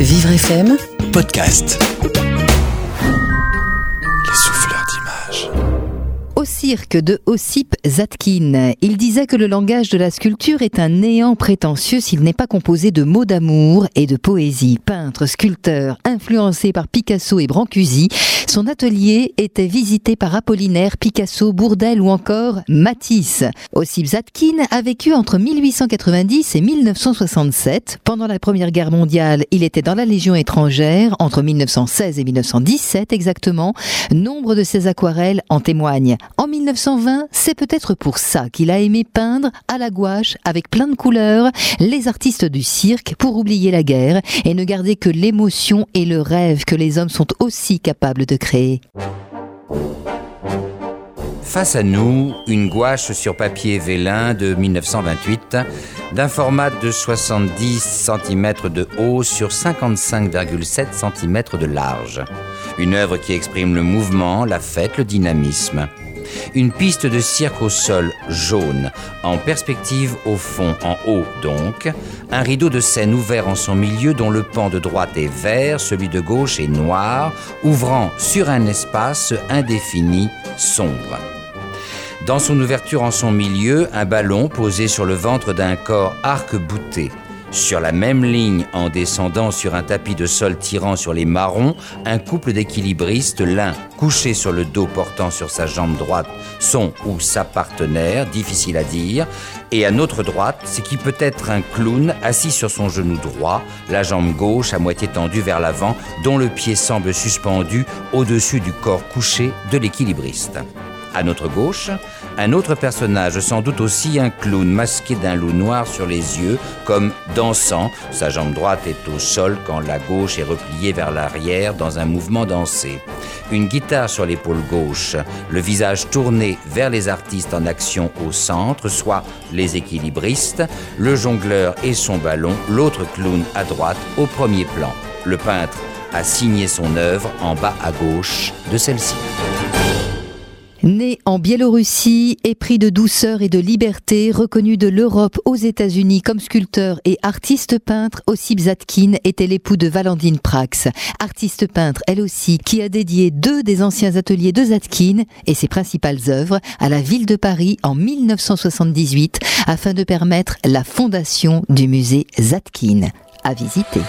Vivre FM Podcast. Cirque de Ossip Zatkin, il disait que le langage de la sculpture est un néant prétentieux s'il n'est pas composé de mots d'amour et de poésie. Peintre, sculpteur, influencé par Picasso et Brancusi, son atelier était visité par Apollinaire, Picasso, Bourdelle ou encore Matisse. Ossip Zatkin a vécu entre 1890 et 1967. Pendant la Première Guerre mondiale, il était dans la Légion étrangère entre 1916 et 1917 exactement. Nombre de ses aquarelles en témoignent. En 1920, c'est peut-être pour ça qu'il a aimé peindre à la gouache avec plein de couleurs les artistes du cirque pour oublier la guerre et ne garder que l'émotion et le rêve que les hommes sont aussi capables de créer. Face à nous, une gouache sur papier vélin de 1928 d'un format de 70 cm de haut sur 55,7 cm de large. Une œuvre qui exprime le mouvement, la fête, le dynamisme. Une piste de cirque au sol jaune, en perspective au fond, en haut donc. Un rideau de scène ouvert en son milieu dont le pan de droite est vert, celui de gauche est noir, ouvrant sur un espace indéfini sombre. Dans son ouverture en son milieu, un ballon posé sur le ventre d'un corps arc-bouté. Sur la même ligne, en descendant sur un tapis de sol tirant sur les marrons, un couple d'équilibristes, l'un couché sur le dos portant sur sa jambe droite son ou sa partenaire, difficile à dire, et à notre droite, ce qui peut être un clown assis sur son genou droit, la jambe gauche à moitié tendue vers l'avant, dont le pied semble suspendu au-dessus du corps couché de l'équilibriste. À notre gauche, un autre personnage, sans doute aussi un clown, masqué d'un loup noir sur les yeux, comme dansant. Sa jambe droite est au sol quand la gauche est repliée vers l'arrière dans un mouvement dansé. Une guitare sur l'épaule gauche, le visage tourné vers les artistes en action au centre, soit les équilibristes, le jongleur et son ballon, l'autre clown à droite au premier plan. Le peintre a signé son œuvre en bas à gauche de celle-ci. Né en Biélorussie, épris de douceur et de liberté, reconnu de l'Europe aux États-Unis comme sculpteur et artiste peintre, Ossip Zatkin était l'époux de Valandine Prax, artiste peintre elle aussi, qui a dédié deux des anciens ateliers de Zatkin et ses principales œuvres à la ville de Paris en 1978 afin de permettre la fondation du musée Zatkin à visiter.